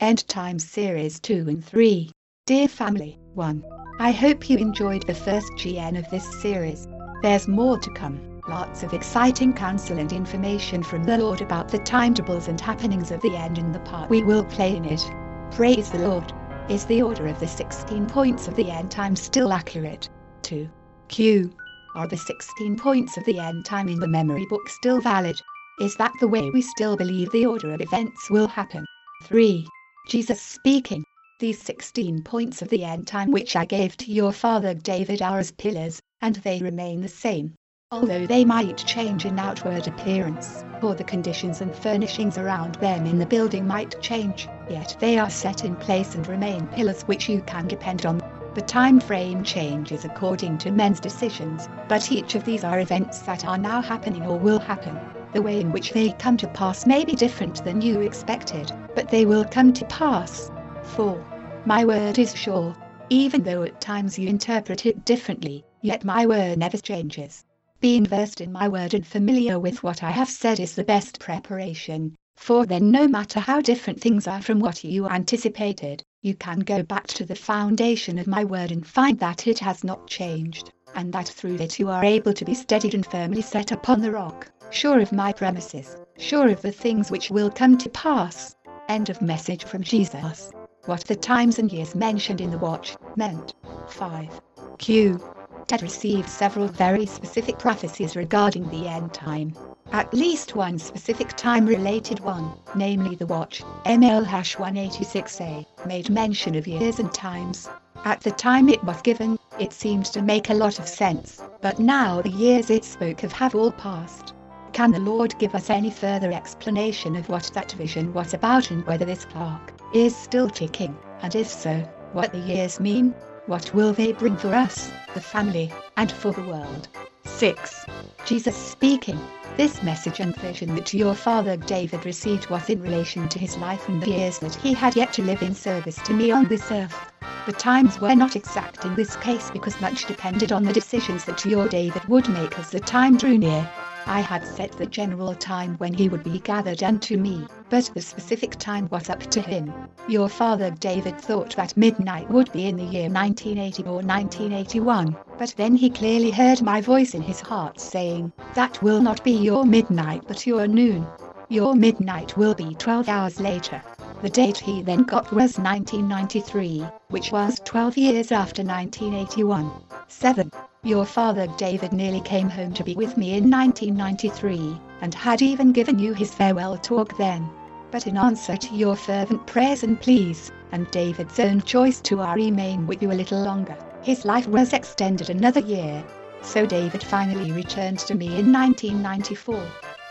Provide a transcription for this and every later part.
End Times Series 2 and 3. Dear family, 1. I hope you enjoyed the first GN of this series. There's more to come, lots of exciting counsel and information from the Lord about the timetables and happenings of the end and the part we will play in it. Praise the Lord. Is the order of the 16 points of the end time still accurate? 2. Q. Are the 16 points of the end time in the memory book still valid? Is that the way we still believe the order of events will happen? 3. Jesus speaking. These 16 points of the end time which I gave to your father David are as pillars, and they remain the same. Although they might change in outward appearance, or the conditions and furnishings around them in the building might change, yet they are set in place and remain pillars which you can depend on. The time frame changes according to men's decisions, but each of these are events that are now happening or will happen. The way in which they come to pass may be different than you expected, but they will come to pass. 4. My word is sure. Even though at times you interpret it differently, yet my word never changes. Being versed in my word and familiar with what I have said is the best preparation, for then no matter how different things are from what you anticipated, you can go back to the foundation of my word and find that it has not changed, and that through it you are able to be steadied and firmly set upon the rock sure of my premises, sure of the things which will come to pass. End of message from Jesus. What the times and years mentioned in the watch meant. 5. Q. Ted received several very specific prophecies regarding the end time. At least one specific time-related one, namely the watch, ML-186A, made mention of years and times. At the time it was given, it seemed to make a lot of sense, but now the years it spoke of have all passed. Can the Lord give us any further explanation of what that vision was about and whether this clock is still ticking, and if so, what the years mean? What will they bring for us, the family, and for the world? 6. Jesus speaking. This message and vision that your father David received was in relation to his life and the years that he had yet to live in service to me on this earth. The times were not exact in this case because much depended on the decisions that your David would make as the time drew near. I had set the general time when he would be gathered unto me, but the specific time was up to him. Your father David thought that midnight would be in the year 1980 or 1981, but then he clearly heard my voice in his heart saying, That will not be your midnight but your noon. Your midnight will be 12 hours later. The date he then got was 1993, which was 12 years after 1981. 7. Your father David nearly came home to be with me in 1993, and had even given you his farewell talk then. But in answer to your fervent prayers and pleas, and David's own choice to remain with you a little longer, his life was extended another year. So David finally returned to me in 1994.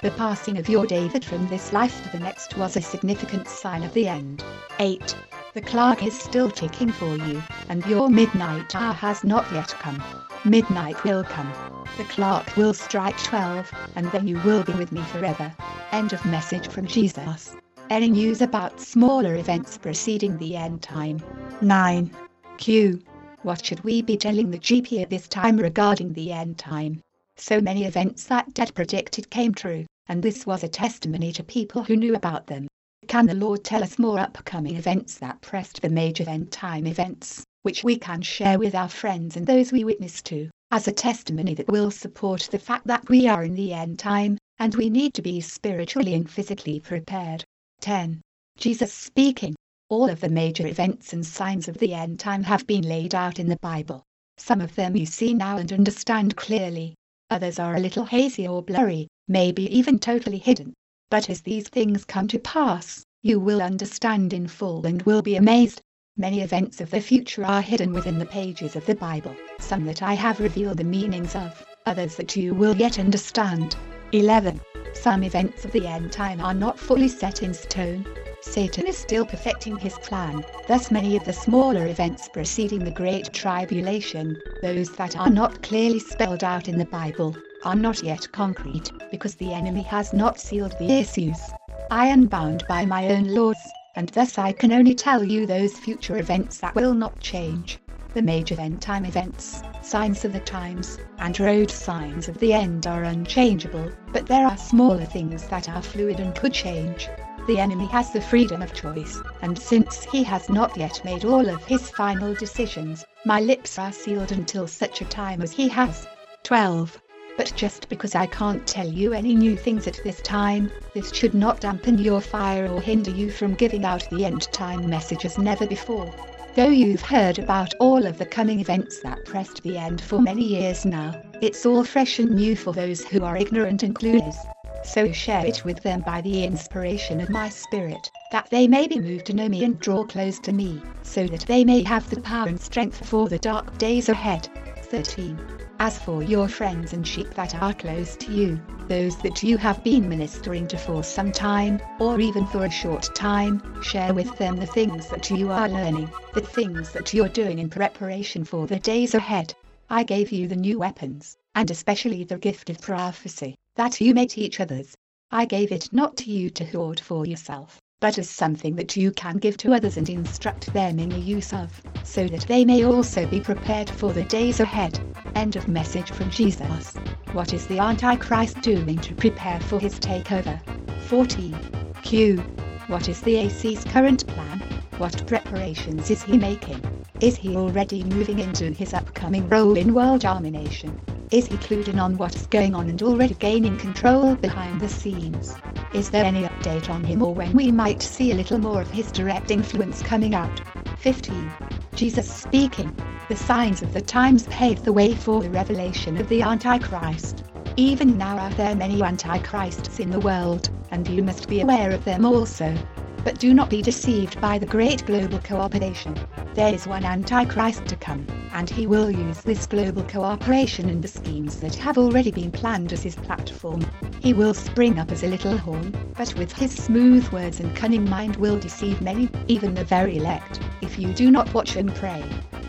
The passing of your David from this life to the next was a significant sign of the end. 8. The clock is still ticking for you, and your midnight hour has not yet come. Midnight will come. The clock will strike 12, and then you will be with me forever. End of message from Jesus. Any news about smaller events preceding the end time? 9. Q. What should we be telling the GP at this time regarding the end time? So many events that Dad predicted came true, and this was a testimony to people who knew about them. Can the Lord tell us more upcoming events that pressed the major end time events, which we can share with our friends and those we witness to, as a testimony that will support the fact that we are in the end time, and we need to be spiritually and physically prepared? 10. Jesus speaking. All of the major events and signs of the end time have been laid out in the Bible. Some of them you see now and understand clearly. Others are a little hazy or blurry, maybe even totally hidden. But as these things come to pass, you will understand in full and will be amazed. Many events of the future are hidden within the pages of the Bible, some that I have revealed the meanings of, others that you will yet understand. 11. Some events of the end time are not fully set in stone. Satan is still perfecting his plan, thus many of the smaller events preceding the Great Tribulation, those that are not clearly spelled out in the Bible, are not yet concrete, because the enemy has not sealed the issues. I am bound by my own laws, and thus I can only tell you those future events that will not change. The major end time events, signs of the times, and road signs of the end are unchangeable, but there are smaller things that are fluid and could change. The enemy has the freedom of choice, and since he has not yet made all of his final decisions, my lips are sealed until such a time as he has. 12. But just because I can't tell you any new things at this time, this should not dampen your fire or hinder you from giving out the end time message as never before. Though you've heard about all of the coming events that pressed the end for many years now, it's all fresh and new for those who are ignorant and clueless so share it with them by the inspiration of my spirit, that they may be moved to know me and draw close to me, so that they may have the power and strength for the dark days ahead. 13. As for your friends and sheep that are close to you, those that you have been ministering to for some time, or even for a short time, share with them the things that you are learning, the things that you're doing in preparation for the days ahead. I gave you the new weapons, and especially the gift of prophecy that you may teach others. I gave it not to you to hoard for yourself, but as something that you can give to others and instruct them in the use of, so that they may also be prepared for the days ahead. End of message from Jesus. What is the Antichrist doing to prepare for his takeover? 14. Q. What is the AC's current plan? What preparations is he making? Is he already moving into his upcoming role in world domination? Is he clued in on what's going on and already gaining control behind the scenes? Is there any update on him or when we might see a little more of his direct influence coming out? 15. Jesus speaking. The signs of the times pave the way for the revelation of the Antichrist. Even now are there many Antichrists in the world, and you must be aware of them also. But do not be deceived by the great global cooperation. There is one Antichrist to come, and he will use this global cooperation and the schemes that have already been planned as his platform. He will spring up as a little horn, but with his smooth words and cunning mind will deceive many, even the very elect, if you do not watch and pray.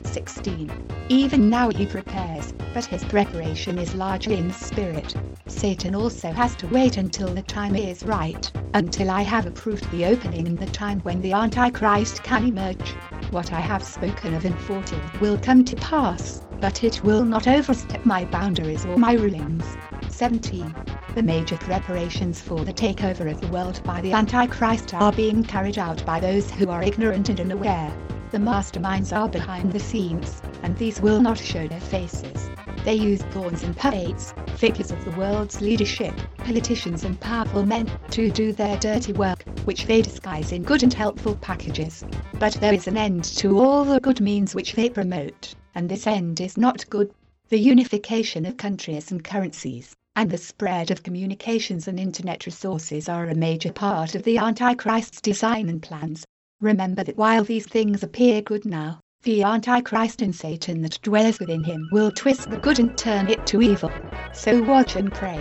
16. Even now he prepares, but his preparation is largely in spirit. Satan also has to wait until the time is right, until I have approved the opening and the time when the Antichrist can emerge. What I have spoken of in 14 will come to pass, but it will not overstep my boundaries or my rulings. 17. The major preparations for the takeover of the world by the Antichrist are being carried out by those who are ignorant and unaware. The masterminds are behind the scenes, and these will not show their faces. They use pawns and puppets, figures of the world's leadership, politicians and powerful men, to do their dirty work, which they disguise in good and helpful packages. But there is an end to all the good means which they promote, and this end is not good. The unification of countries and currencies, and the spread of communications and internet resources are a major part of the Antichrist's design and plans. Remember that while these things appear good now, the Antichrist and Satan that dwells within him will twist the good and turn it to evil. So watch and pray.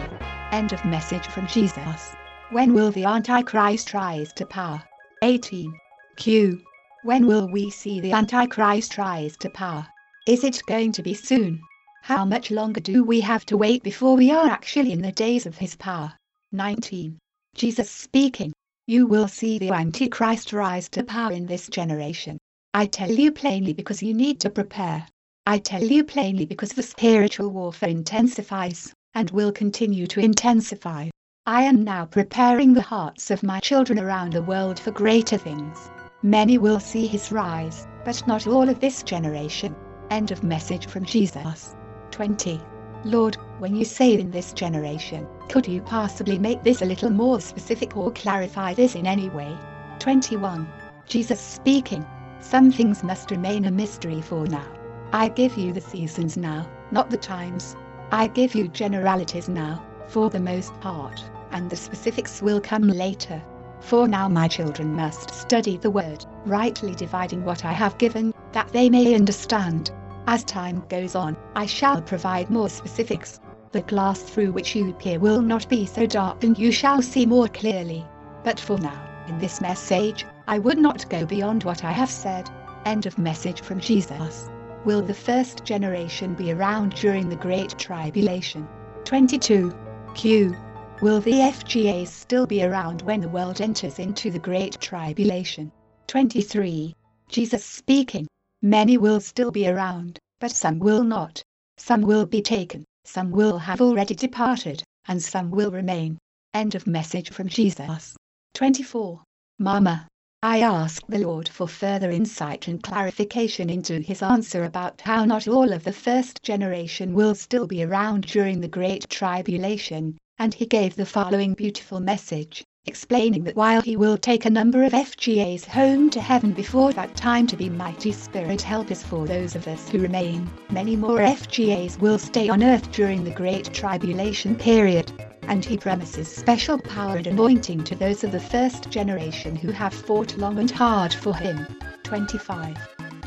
End of message from Jesus. When will the Antichrist rise to power? 18. Q. When will we see the Antichrist rise to power? Is it going to be soon? How much longer do we have to wait before we are actually in the days of his power? 19. Jesus speaking. You will see the Antichrist rise to power in this generation. I tell you plainly because you need to prepare. I tell you plainly because the spiritual warfare intensifies, and will continue to intensify. I am now preparing the hearts of my children around the world for greater things. Many will see his rise, but not all of this generation. End of message from Jesus. 20. Lord, when you say in this generation, could you possibly make this a little more specific or clarify this in any way? 21. Jesus speaking. Some things must remain a mystery for now. I give you the seasons now, not the times. I give you generalities now, for the most part, and the specifics will come later. For now my children must study the word, rightly dividing what I have given, that they may understand. As time goes on, I shall provide more specifics. The glass through which you peer will not be so dark and you shall see more clearly. But for now, in this message, I would not go beyond what I have said. End of message from Jesus. Will the first generation be around during the Great Tribulation? 22. Q. Will the FGAs still be around when the world enters into the Great Tribulation? 23. Jesus speaking. Many will still be around, but some will not. Some will be taken, some will have already departed, and some will remain. End of message from Jesus. 24. Mama. I asked the Lord for further insight and clarification into his answer about how not all of the first generation will still be around during the Great Tribulation, and he gave the following beautiful message, explaining that while he will take a number of FGAs home to heaven before that time to be mighty spirit helpers for those of us who remain, many more FGAs will stay on earth during the Great Tribulation period and he promises special power and anointing to those of the first generation who have fought long and hard for him. 25.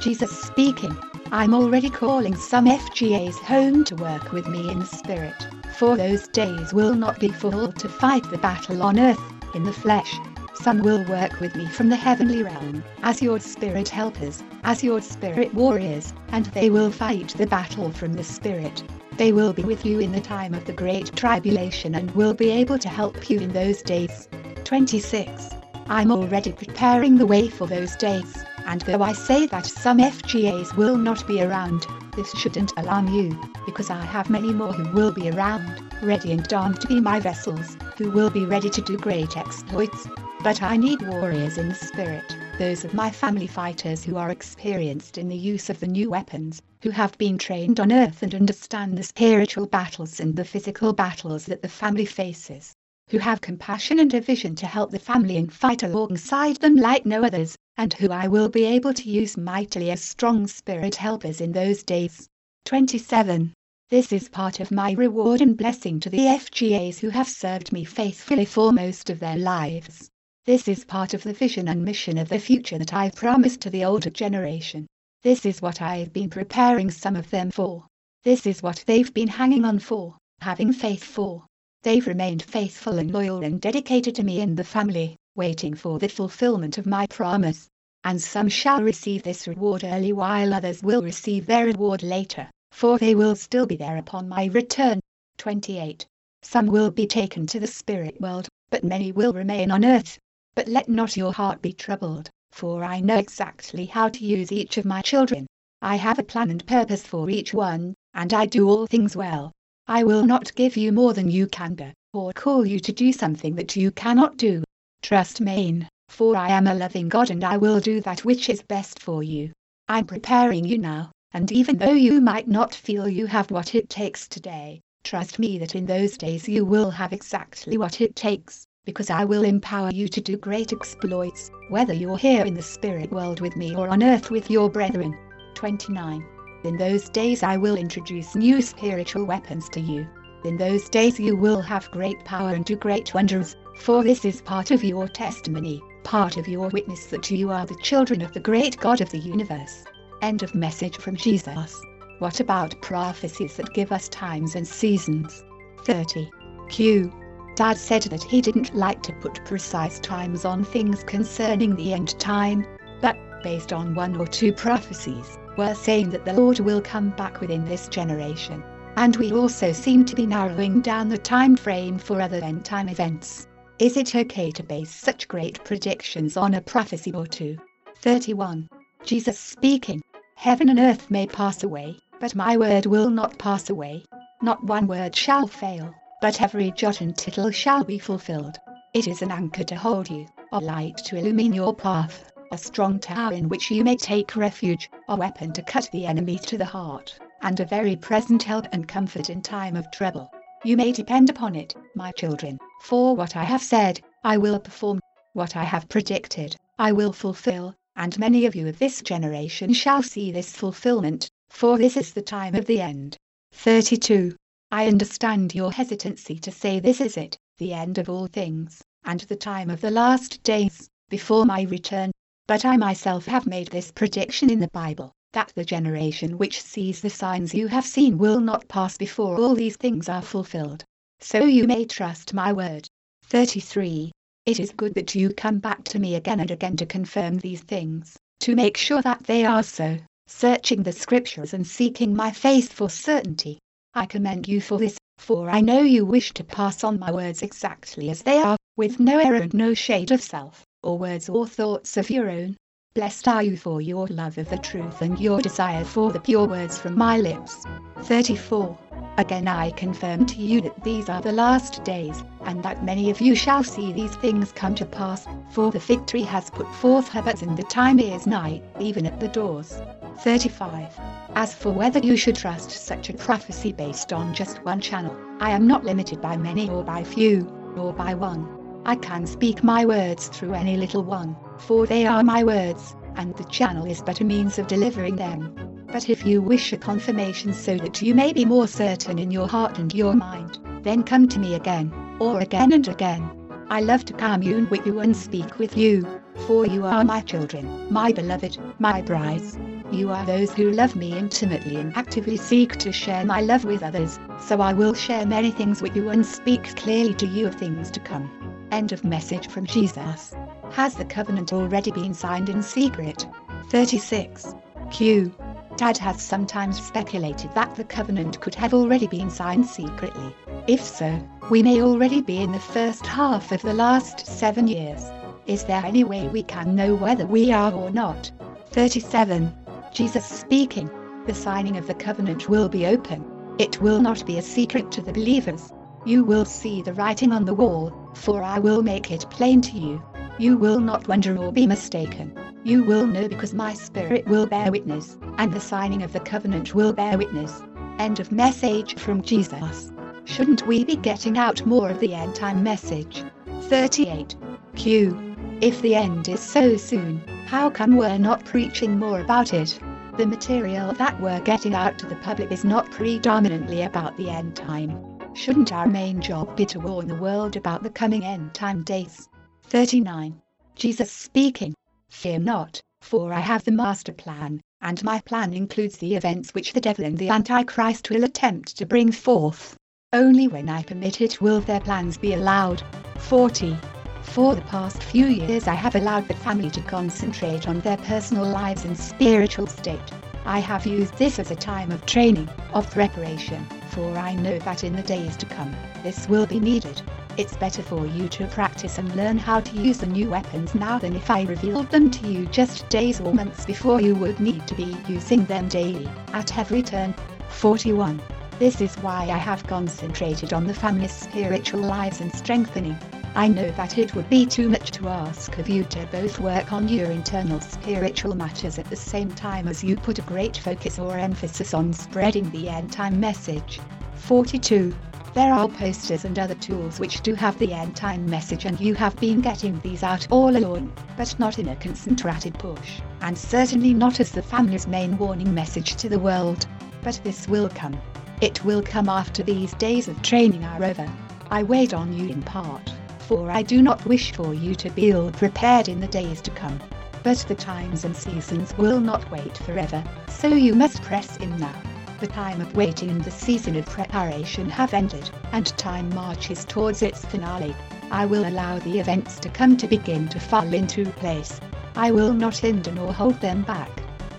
Jesus speaking, I'm already calling some FGAs home to work with me in spirit, for those days will not be full to fight the battle on earth, in the flesh. Some will work with me from the heavenly realm, as your spirit helpers, as your spirit warriors, and they will fight the battle from the spirit. They will be with you in the time of the Great Tribulation and will be able to help you in those days. 26. I'm already preparing the way for those days, and though I say that some FGAs will not be around, this shouldn't alarm you, because I have many more who will be around, ready and armed to be my vessels, who will be ready to do great exploits. But I need warriors in spirit, those of my family fighters who are experienced in the use of the new weapons, who have been trained on earth and understand the spiritual battles and the physical battles that the family faces, who have compassion and a vision to help the family and fight alongside them like no others, and who I will be able to use mightily as strong spirit helpers in those days. 27. This is part of my reward and blessing to the FGAs who have served me faithfully for most of their lives. This is part of the vision and mission of the future that I've promised to the older generation. This is what I've been preparing some of them for. This is what they've been hanging on for, having faith for. They've remained faithful and loyal and dedicated to me and the family, waiting for the fulfillment of my promise. And some shall receive this reward early while others will receive their reward later, for they will still be there upon my return. 28. Some will be taken to the spirit world, but many will remain on earth. But let not your heart be troubled for I know exactly how to use each of my children. I have a plan and purpose for each one, and I do all things well. I will not give you more than you can do, or call you to do something that you cannot do. Trust me, for I am a loving God and I will do that which is best for you. I'm preparing you now, and even though you might not feel you have what it takes today, trust me that in those days you will have exactly what it takes because I will empower you to do great exploits, whether you're here in the spirit world with me or on earth with your brethren. 29. In those days I will introduce new spiritual weapons to you. In those days you will have great power and do great wonders, for this is part of your testimony, part of your witness that you are the children of the great God of the universe. End of message from Jesus. What about prophecies that give us times and seasons? 30. Q. Dad said that he didn't like to put precise times on things concerning the end time, but, based on one or two prophecies, were saying that the Lord will come back within this generation. And we also seem to be narrowing down the time frame for other end time events. Is it okay to base such great predictions on a prophecy or two? 31. Jesus speaking, Heaven and earth may pass away, but my word will not pass away. Not one word shall fail but every jot and tittle shall be fulfilled. It is an anchor to hold you, a light to illumine your path, a strong tower in which you may take refuge, a weapon to cut the enemy to the heart, and a very present help and comfort in time of trouble. You may depend upon it, my children, for what I have said, I will perform, what I have predicted, I will fulfill, and many of you of this generation shall see this fulfillment, for this is the time of the end. 32. I understand your hesitancy to say this is it, the end of all things, and the time of the last days, before my return. But I myself have made this prediction in the Bible, that the generation which sees the signs you have seen will not pass before all these things are fulfilled. So you may trust my word. 33. It is good that you come back to me again and again to confirm these things, to make sure that they are so, searching the scriptures and seeking my face for certainty. I commend you for this, for I know you wish to pass on my words exactly as they are, with no error and no shade of self, or words or thoughts of your own. Blessed are you for your love of the truth and your desire for the pure words from my lips. 34. Again I confirm to you that these are the last days, and that many of you shall see these things come to pass, for the fig tree has put forth her buds and the time is nigh, even at the doors. 35. As for whether you should trust such a prophecy based on just one channel, I am not limited by many or by few, nor by one. I can speak my words through any little one, for they are my words, and the channel is but a means of delivering them. But if you wish a confirmation so that you may be more certain in your heart and your mind, then come to me again, or again and again. I love to commune with you and speak with you, for you are my children, my beloved, my brides. You are those who love me intimately and actively seek to share my love with others, so I will share many things with you and speak clearly to you of things to come. End of message from Jesus. Has the covenant already been signed in secret? 36. Q. Dad has sometimes speculated that the covenant could have already been signed secretly. If so, we may already be in the first half of the last seven years. Is there any way we can know whether we are or not? 37. Jesus speaking. The signing of the covenant will be open. It will not be a secret to the believers. You will see the writing on the wall, for I will make it plain to you. You will not wonder or be mistaken. You will know because my spirit will bear witness, and the signing of the covenant will bear witness. End of message from Jesus. Shouldn't we be getting out more of the end time message? 38. Q. If the end is so soon, how come we're not preaching more about it? The material that we're getting out to the public is not predominantly about the end time. Shouldn't our main job be to warn the world about the coming end time days? 39. Jesus speaking. Fear not, for I have the master plan, and my plan includes the events which the devil and the Antichrist will attempt to bring forth. Only when I permit it will their plans be allowed. 40. For the past few years I have allowed the family to concentrate on their personal lives and spiritual state. I have used this as a time of training, of preparation, for I know that in the days to come, this will be needed. It's better for you to practice and learn how to use the new weapons now than if I revealed them to you just days or months before you would need to be using them daily, at every turn. 41. This is why I have concentrated on the family's spiritual lives and strengthening. I know that it would be too much to ask of you to both work on your internal spiritual matters at the same time as you put a great focus or emphasis on spreading the end time message. 42. There are posters and other tools which do have the end time message, and you have been getting these out all along, but not in a concentrated push, and certainly not as the family's main warning message to the world. But this will come. It will come after these days of training are over. I wait on you in part for I do not wish for you to be ill prepared in the days to come. But the times and seasons will not wait forever, so you must press in now. The time of waiting and the season of preparation have ended, and time marches towards its finale. I will allow the events to come to begin to fall into place. I will not hinder nor hold them back.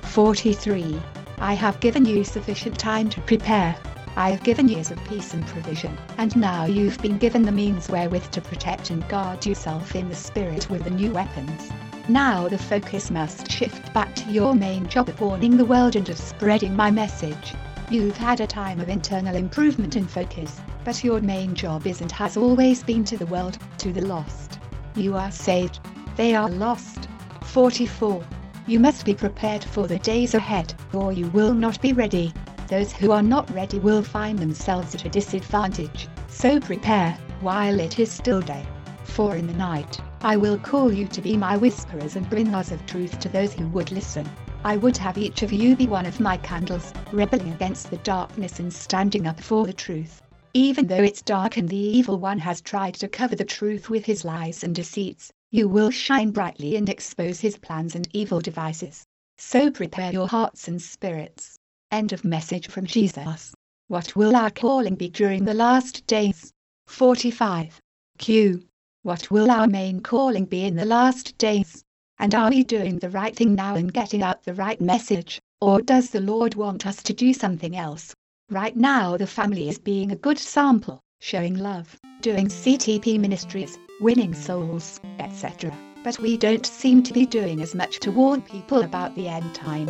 43. I have given you sufficient time to prepare. I have given years of peace and provision, and now you've been given the means wherewith to protect and guard yourself in the spirit with the new weapons. Now the focus must shift back to your main job of warning the world and of spreading my message. You've had a time of internal improvement and focus, but your main job is and has always been to the world, to the lost. You are saved, they are lost. 44. You must be prepared for the days ahead, or you will not be ready. Those who are not ready will find themselves at a disadvantage, so prepare, while it is still day. For in the night, I will call you to be my whisperers and bringers of truth to those who would listen. I would have each of you be one of my candles, rebelling against the darkness and standing up for the truth. Even though it's dark and the evil one has tried to cover the truth with his lies and deceits, you will shine brightly and expose his plans and evil devices. So prepare your hearts and spirits. End of message from Jesus. What will our calling be during the last days? 45. Q. What will our main calling be in the last days? And are we doing the right thing now and getting out the right message, or does the Lord want us to do something else? Right now, the family is being a good sample, showing love, doing CTP ministries, winning souls, etc. but we don't seem to be doing as much to warn people about the end time.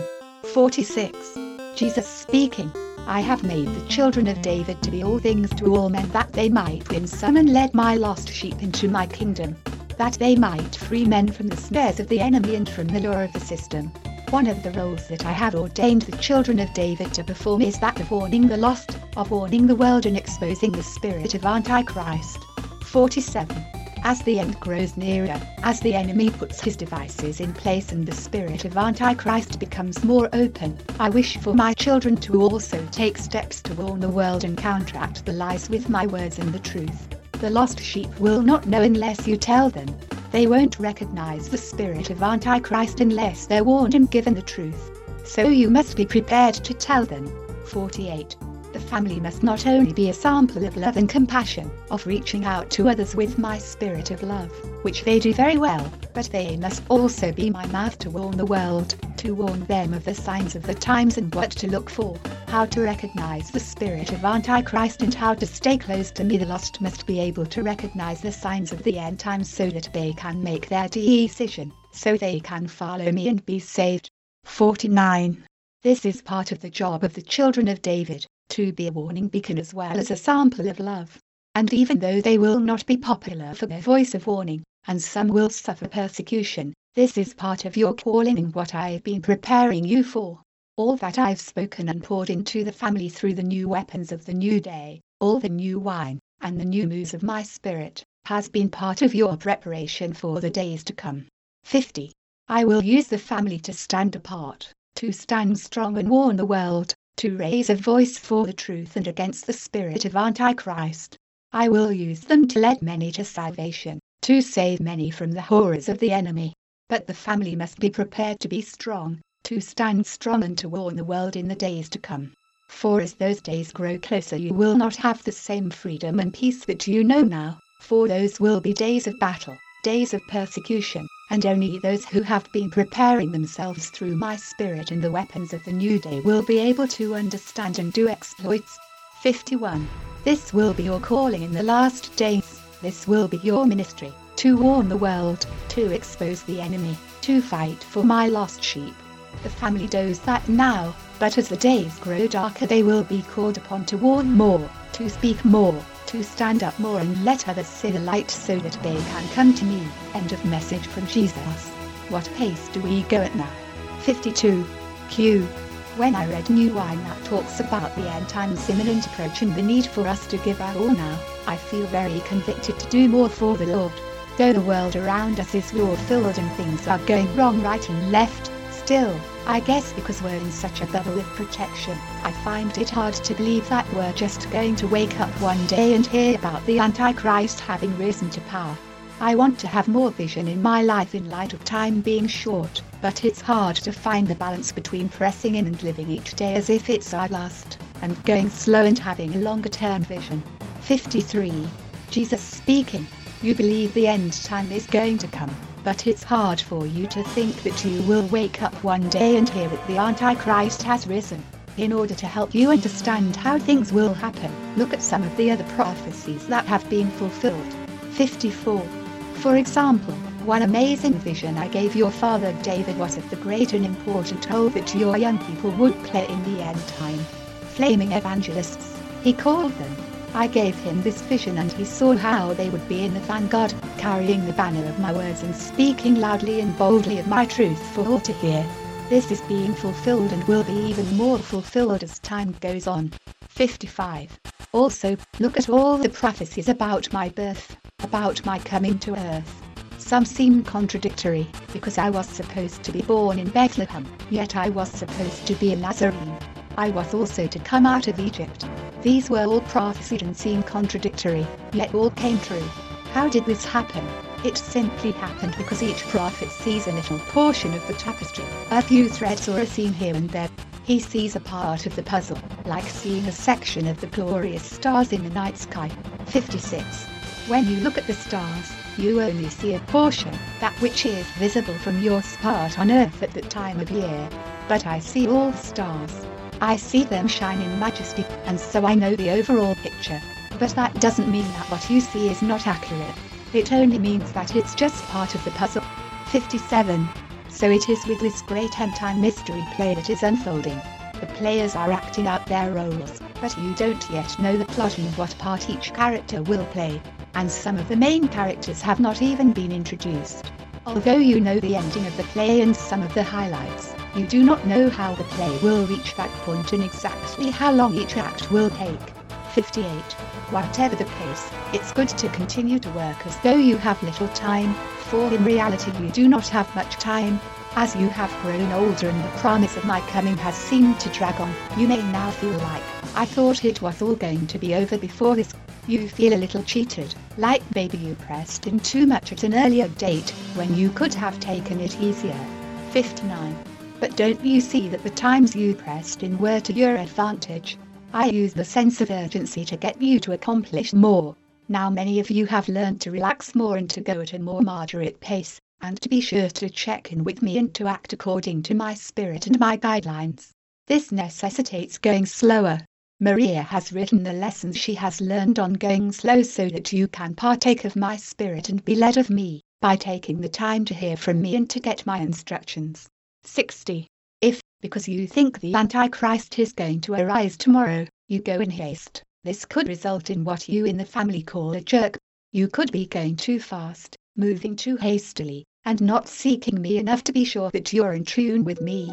46. Jesus speaking. I have made the children of David to be all things to all men that they might win some and lead my lost sheep into my kingdom, that they might free men from the snares of the enemy and from the lure of the system. One of the roles that I have ordained the children of David to perform is that of warning the lost, of warning the world and exposing the spirit of Antichrist. 47 as the end grows nearer, as the enemy puts his devices in place and the spirit of Antichrist becomes more open, I wish for my children to also take steps to warn the world and counteract the lies with my words and the truth. The lost sheep will not know unless you tell them. They won't recognize the spirit of Antichrist unless they're warned and given the truth. So you must be prepared to tell them. 48 the family must not only be a sample of love and compassion, of reaching out to others with my spirit of love, which they do very well, but they must also be my mouth to warn the world, to warn them of the signs of the times and what to look for, how to recognize the spirit of Antichrist and how to stay close to me. The lost must be able to recognize the signs of the end times so that they can make their decision, so they can follow me and be saved. 49. This is part of the job of the children of David, to be a warning beacon as well as a sample of love. And even though they will not be popular for their voice of warning, and some will suffer persecution, this is part of your calling and what I've been preparing you for. All that I've spoken and poured into the family through the new weapons of the new day, all the new wine, and the new moves of my spirit, has been part of your preparation for the days to come. 50. I will use the family to stand apart, to stand strong and warn the world, to raise a voice for the truth and against the spirit of Antichrist. I will use them to lead many to salvation, to save many from the horrors of the enemy. But the family must be prepared to be strong, to stand strong and to warn the world in the days to come. For as those days grow closer, you will not have the same freedom and peace that you know now, for those will be days of battle, days of persecution, and only those who have been preparing themselves through my spirit and the weapons of the new day will be able to understand and do exploits. 51. This will be your calling in the last days, this will be your ministry, to warn the world, to expose the enemy, to fight for my lost sheep. The family does that now, but as the days grow darker they will be called upon to warn more, to speak more, to stand up more and let others see the light so that they can come to me. End of message from Jesus. What pace do we go at now? 52. Q. When I read New Wine that talks about the end times imminent approach and the need for us to give our all now, I feel very convicted to do more for the Lord. Though the world around us is war filled and things are going wrong right and left, still, I guess because we're in such a bubble of protection, I find it hard to believe that we're just going to wake up one day and hear about the Antichrist having risen to power. I want to have more vision in my life in light of time being short, but it's hard to find the balance between pressing in and living each day as if it's our last, and going slow and having a longer term vision. 53. Jesus speaking. You believe the end time is going to come but it's hard for you to think that you will wake up one day and hear that the Antichrist has risen. In order to help you understand how things will happen, look at some of the other prophecies that have been fulfilled. 54. For example, one amazing vision I gave your father David was of the great and important role that your young people would play in the end time. Flaming evangelists, he called them. I gave him this vision and he saw how they would be in the vanguard, carrying the banner of my words and speaking loudly and boldly of my truth for all to hear. This is being fulfilled and will be even more fulfilled as time goes on. 55. Also, look at all the prophecies about my birth, about my coming to earth. Some seem contradictory, because I was supposed to be born in Bethlehem, yet I was supposed to be a Nazarene. I was also to come out of Egypt. These were all prophesied and seem contradictory, yet all came true. How did this happen? It simply happened because each prophet sees a little portion of the tapestry, a few threads or a seam here and there. He sees a part of the puzzle, like seeing a section of the glorious stars in the night sky. 56. When you look at the stars, you only see a portion, that which is visible from your spot on earth at that time of year. But I see all the stars. I see them shine in majesty, and so I know the overall picture. But that doesn't mean that what you see is not accurate. It only means that it's just part of the puzzle. 57. So it is with this great end time mystery play that is unfolding. The players are acting out their roles, but you don't yet know the plot and what part each character will play. And some of the main characters have not even been introduced. Although you know the ending of the play and some of the highlights, you do not know how the play will reach that point and exactly how long each act will take. 58. Whatever the case, it's good to continue to work as though you have little time, for in reality you do not have much time. As you have grown older and the promise of my coming has seemed to drag on, you may now feel like, I thought it was all going to be over before this. You feel a little cheated, like maybe you pressed in too much at an earlier date, when you could have taken it easier. 59. But don't you see that the times you pressed in were to your advantage? I use the sense of urgency to get you to accomplish more. Now many of you have learned to relax more and to go at a more moderate pace, and to be sure to check in with me and to act according to my spirit and my guidelines. This necessitates going slower. Maria has written the lessons she has learned on going slow so that you can partake of my spirit and be led of me, by taking the time to hear from me and to get my instructions. 60. If, because you think the Antichrist is going to arise tomorrow, you go in haste, this could result in what you in the family call a jerk. You could be going too fast, moving too hastily, and not seeking me enough to be sure that you're in tune with me.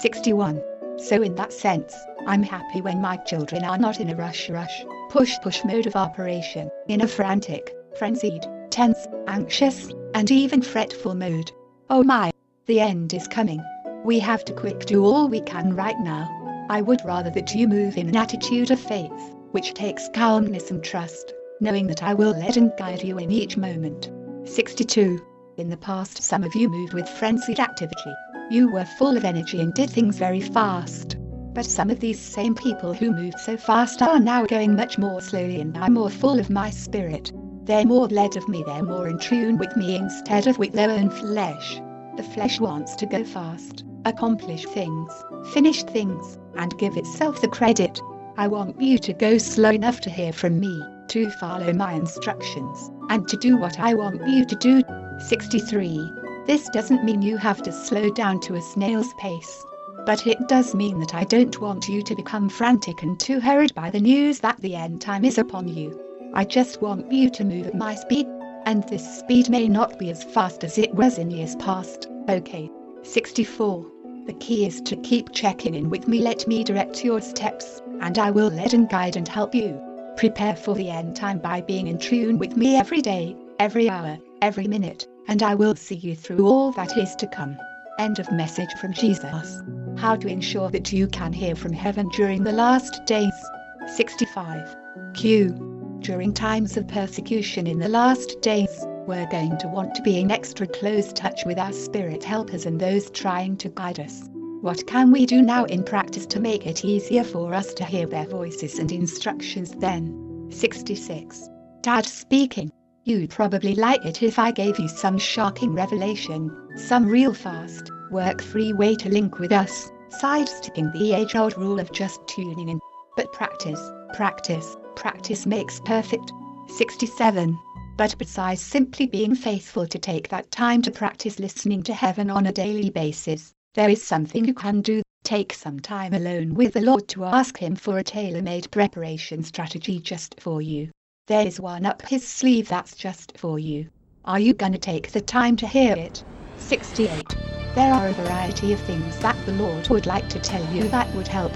61. So in that sense, I'm happy when my children are not in a rush rush, push push mode of operation, in a frantic, frenzied, tense, anxious, and even fretful mode. Oh my, the end is coming. We have to quick do all we can right now. I would rather that you move in an attitude of faith, which takes calmness and trust, knowing that I will lead and guide you in each moment. 62. In the past some of you moved with frenzied activity. You were full of energy and did things very fast. But some of these same people who moved so fast are now going much more slowly and are more full of my spirit. They're more led of me, they're more in tune with me instead of with their own flesh. The flesh wants to go fast, accomplish things, finish things, and give itself the credit. I want you to go slow enough to hear from me, to follow my instructions, and to do what I want you to do. 63. This doesn't mean you have to slow down to a snail's pace. But it does mean that I don't want you to become frantic and too hurried by the news that the end time is upon you. I just want you to move at my speed, and this speed may not be as fast as it was in years past. Okay. 64. The key is to keep checking in with me. Let me direct your steps, and I will lead and guide and help you. Prepare for the end time by being in tune with me every day, every hour, every minute, and I will see you through all that is to come. End of message from Jesus. How to ensure that you can hear from heaven during the last days. 65. Q. During times of persecution in the last days, we're going to want to be in extra close touch with our spirit helpers and those trying to guide us. What can we do now in practice to make it easier for us to hear their voices and instructions then? 66. Dad speaking. You'd probably like it if I gave you some shocking revelation, some real fast, work free way to link with us, sidestepping the age old rule of just tuning in. But practice, practice, practice makes perfect. 67. But besides simply being faithful to take that time to practice listening to heaven on a daily basis, there is something you can do. Take some time alone with the Lord to ask Him for a tailor made preparation strategy just for you. There is one up His sleeve that's just for you. Are you gonna take the time to hear it? 68. There are a variety of things that the Lord would like to tell you that would help.